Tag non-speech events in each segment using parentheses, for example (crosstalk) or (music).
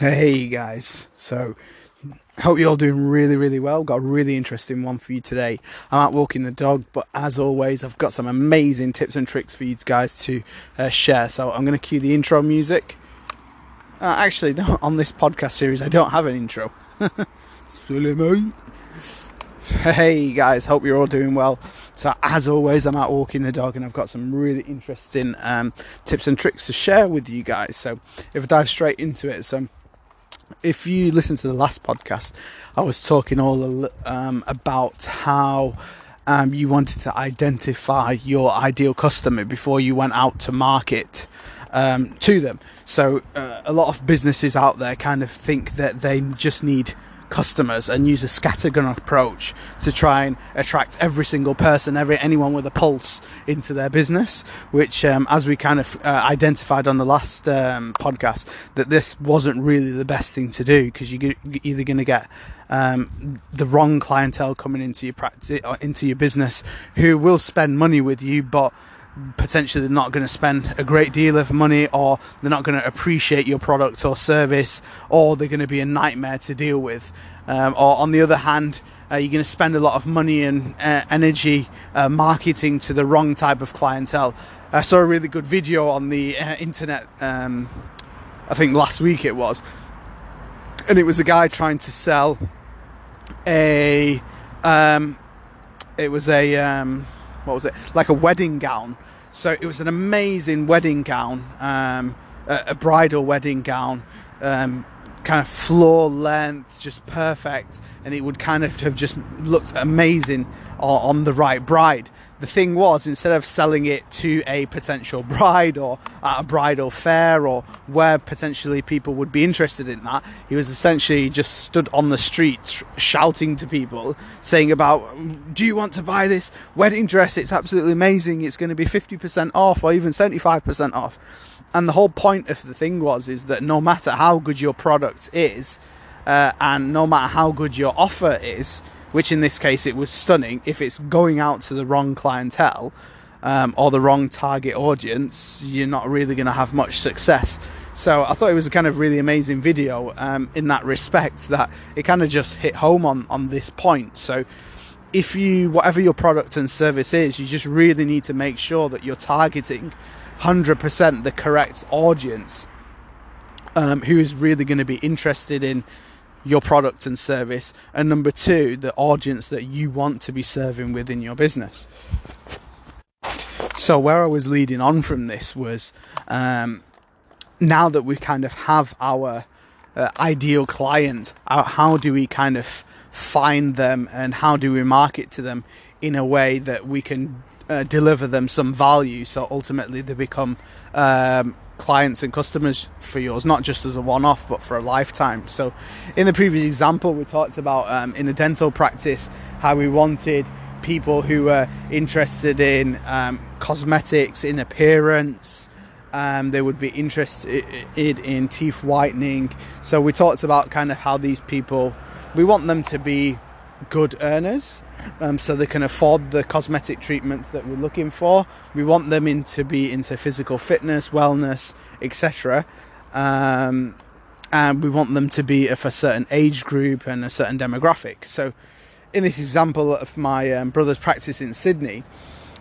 Hey guys, so hope you're all doing really, really well. Got a really interesting one for you today. I'm out walking the dog, but as always, I've got some amazing tips and tricks for you guys to uh, share. So I'm going to cue the intro music. Uh, actually, no, (laughs) on this podcast series, I don't have an intro. (laughs) Silly mate. Hey guys, hope you're all doing well. So as always, I'm out walking the dog, and I've got some really interesting um, tips and tricks to share with you guys. So if I dive straight into it, so if you listen to the last podcast, I was talking all um, about how um, you wanted to identify your ideal customer before you went out to market um, to them. So uh, a lot of businesses out there kind of think that they just need customers and use a scattergun approach to try and attract every single person, every anyone with a pulse into their business. Which, um, as we kind of uh, identified on the last um, podcast, that this wasn't really the best thing to do because you're either going to get um, the wrong clientele coming into your practice, uh, into your business, who will spend money with you, but potentially they're not going to spend a great deal of money or they're not going to appreciate your product or service or they're going to be a nightmare to deal with. Um, or on the other hand uh, you're going to spend a lot of money and uh, energy uh, marketing to the wrong type of clientele. I saw a really good video on the uh, internet um, i think last week it was and it was a guy trying to sell a um, it was a um, what was it? Like a wedding gown. So it was an amazing wedding gown, um, a, a, bridal wedding gown, um, kind of floor length, just perfect, and it would kind of have just looked amazing on, the right bride. The thing was, instead of selling it to a potential (laughs) bride or at a bridal fair or where potentially people would be interested in that, he was essentially just stood on the street shouting to people, saying about, "Do you want to buy this wedding dress? It's absolutely amazing. It's going to be 50% off or even 75% off." And the whole point of the thing was is that no matter how good your product is, uh, and no matter how good your offer is, which in this case it was stunning, if it's going out to the wrong clientele um, or the wrong target audience, you're not really going to have much success. So I thought it was a kind of really amazing video um, in that respect that it kind of just hit home on on this point. So if you whatever your product and service is, you just really need to make sure that you're targeting 100% the correct audience um, who is really going to be interested in your product and service, and number two, the audience that you want to be serving within your business. So, where I was leading on from this was um, now that we kind of have our uh, ideal client, uh, how do we kind of find them and how do we market to them in a way that we can uh, deliver them some value so ultimately they become um, clients and customers for yours not just as a one-off but for a lifetime. So in the previous example we talked about um, in the dental practice how we wanted people who were interested in um, cosmetics in appearance um, they would be interested in teeth whitening. So we talked about kind of how these people we want them to be good earners um, so they can afford the cosmetic treatments that we're looking for. We want them in to be into physical fitness, wellness, etc. Um, and we want them to be of a certain age group and a certain demographic. So, in this example of my um, brother's practice in Sydney,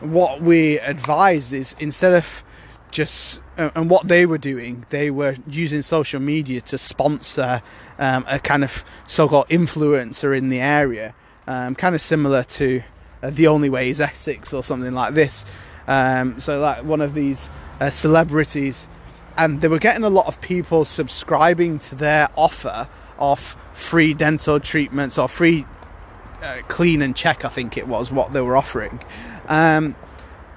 what we advise is instead of just uh, and what they were doing, they were using social media to sponsor um, a kind of so-called influencer in the area um, kind of similar to uh, The Only Way is Essex or something like this. Um, so, like one of these uh, celebrities, and they were getting a lot of people subscribing to their offer of free dental treatments or free uh, clean and check, I think it was what they were offering.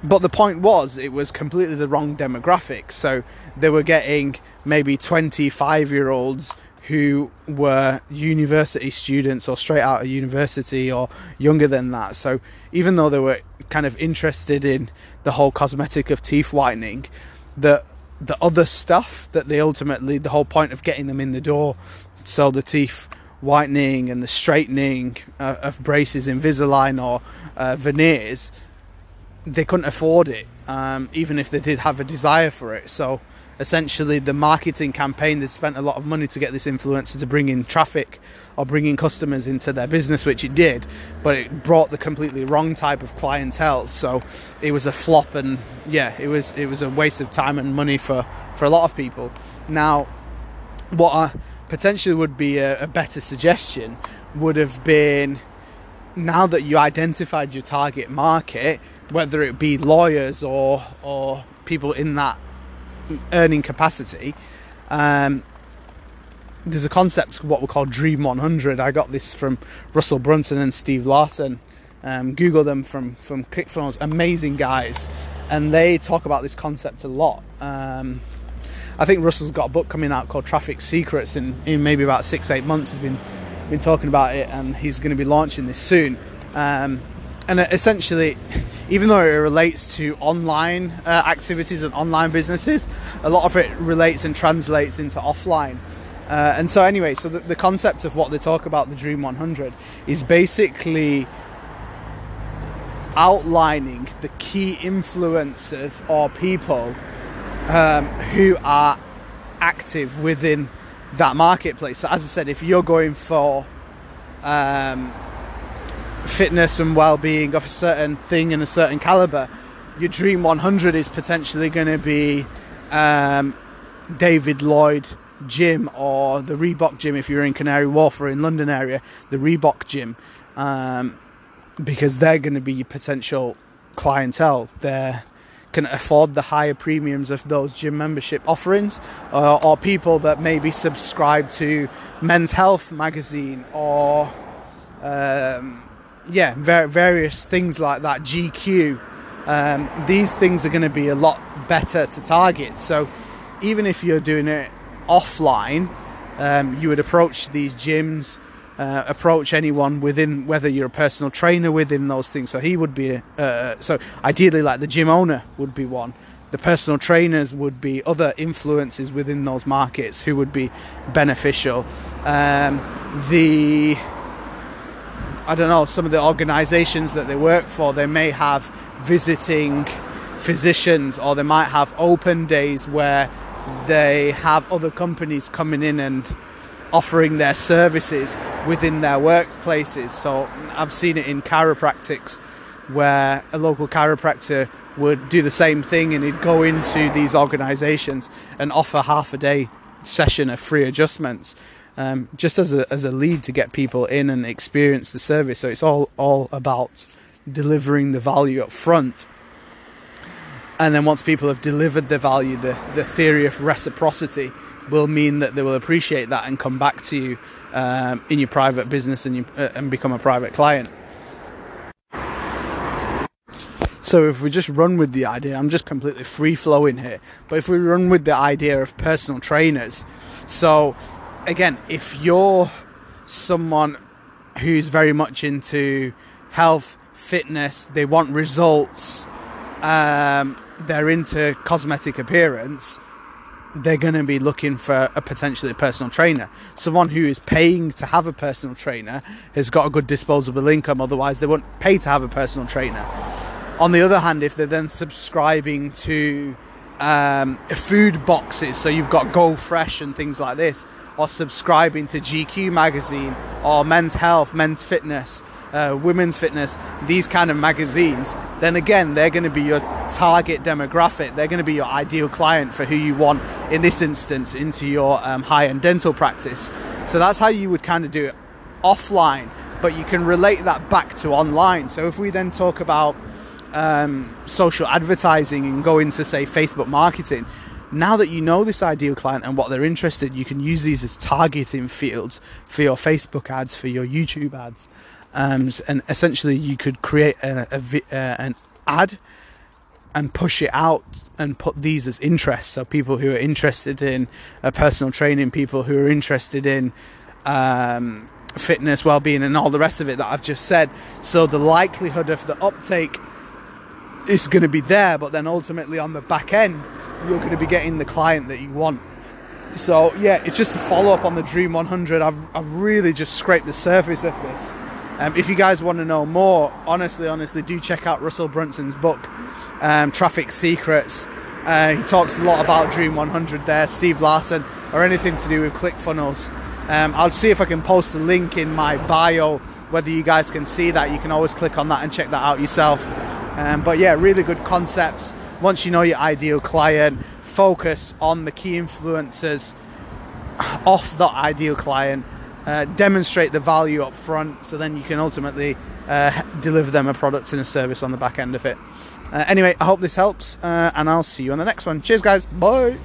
But the point was, it was completely the wrong demographic. So they were getting maybe 25 year olds who were university students or straight out of university or younger than that. So even though they were kind of interested in the whole cosmetic of teeth whitening, the the other stuff that they ultimately the whole point of getting them in the door, so the teeth whitening and the straightening uh, of braces Invisalign or uh, veneers, they couldn't afford it, um, even if they did have a desire for it. So essentially the marketing campaign they spent a lot of money to get this influencer to bring in traffic or bring in customers into their business which it did but it brought the completely wrong type of clientele so it was a flop and yeah it was it was a waste of time and money for for a lot of people now what I potentially would be a, a better suggestion would have been now that you identified your target market whether it be lawyers or or people in that earning capacity, um, there's a concept what we call Dream 100. I got this from Russell Brunson and Steve Larsen. Um, Google them from from ClickFunnels, amazing guys, and they talk about this concept a lot. Um, I think Russell's got a book coming out called Traffic Secrets, and in maybe about six eight months, he's been been talking about it, and he's going to be launching this soon. Um, and essentially, even though it relates to online uh, activities and online businesses, a lot of it relates and translates into offline. Uh, and so, anyway, so the, the, concept of what they talk about the Dream 100 is basically outlining the key influencers or people um, who are active within that marketplace. So, as I said, if you're going for um, fitness and well-being of a certain thing and a certain caliber your dream 100 is potentially going to be um, david lloyd gym or the reebok gym if you're in canary wharf or in london area the reebok gym. Um, because they're going to be your potential clientele. They can afford the higher premiums of those gym membership offerings uh, or people that maybe subscribe to men's health magazine or um, yeah, ver- various things like that, GQ. Um, these things are going to be a lot better to target. So even if you're doing it offline, um, you would approach these gyms, uh, approach anyone within, whether you're a personal trainer within those things. So he would be, a, uh, so ideally, like the gym owner would be one. The personal trainers would be other influences within those markets who would be beneficial. Um, the I don't know, some of the organizations that they work for, they may have visiting physicians or they might have open days where they have other companies coming in and offering their services within their workplaces. So I've seen it in chiropractics where a local chiropractor would do the same thing and he'd go into these organizations and offer half a day session of free adjustments um, just as a, as a lead to get people in and experience the service. So it's all, all about delivering the value up front. And then once people have delivered the value, the, the theory of reciprocity will mean that they will appreciate that and come back to you um, in your private business and, you, uh, and become a private client. So if we just run with the idea, I'm just completely free flowing here, but if we run with the idea of personal trainers, so again, if you're someone who's very much into health, fitness, they want results, um, they're into cosmetic appearance, they're going to be looking for a potentially a personal trainer. Someone who is paying to have a personal trainer has got a good disposable income, otherwise, they won't pay to have a personal trainer. On the other hand, if they're then subscribing to um, food boxes, so you've got Go Fresh and things like this, or subscribing to GQ magazine or Men's Health, Men's Fitness, uh, Women's Fitness, these kind of magazines, then again, they're going to be your target demographic. They're going to be your ideal client for who you want, in this instance, into your um, high end dental practice. So that's how you would kind of do it offline, but you can relate that back to online. So if we then talk about um, social advertising and go into, say, Facebook marketing, now that you know this ideal client and what they're interested, you can use these as targeting fields for your Facebook ads, for your YouTube ads, um, and essentially you could create a, a, uh, an ad and push it out and put these as interests. So people who are interested in uh, personal training, people who are interested in um, fitness, well-being, and all the rest of it that I've just said. So the likelihood of the uptake is going to be there, but then ultimately on the back end, you're going to be getting the client that you want. So yeah, it's just a follow up on the Dream 100. I've I've really just scraped the surface of this. Um, if you guys want to know more, honestly, honestly, do check out Russell Brunson's book, um, Traffic Secrets. Uh, he talks a lot about Dream 100 there, Steve Larsen, or anything to do with ClickFunnels. Um, I'll see if I can post a link in my bio, whether you guys can see that. You can always click on that and check that out yourself. Um, but yeah, really good concepts. Once you know your ideal client, focus on the key influencers off that ideal client, uh, demonstrate the value up front, so then you can ultimately uh, deliver them a product and a service on the back end of it. Uh, anyway, I hope this helps, uh, and I'll see you on the next one. Cheers, guys. Bye.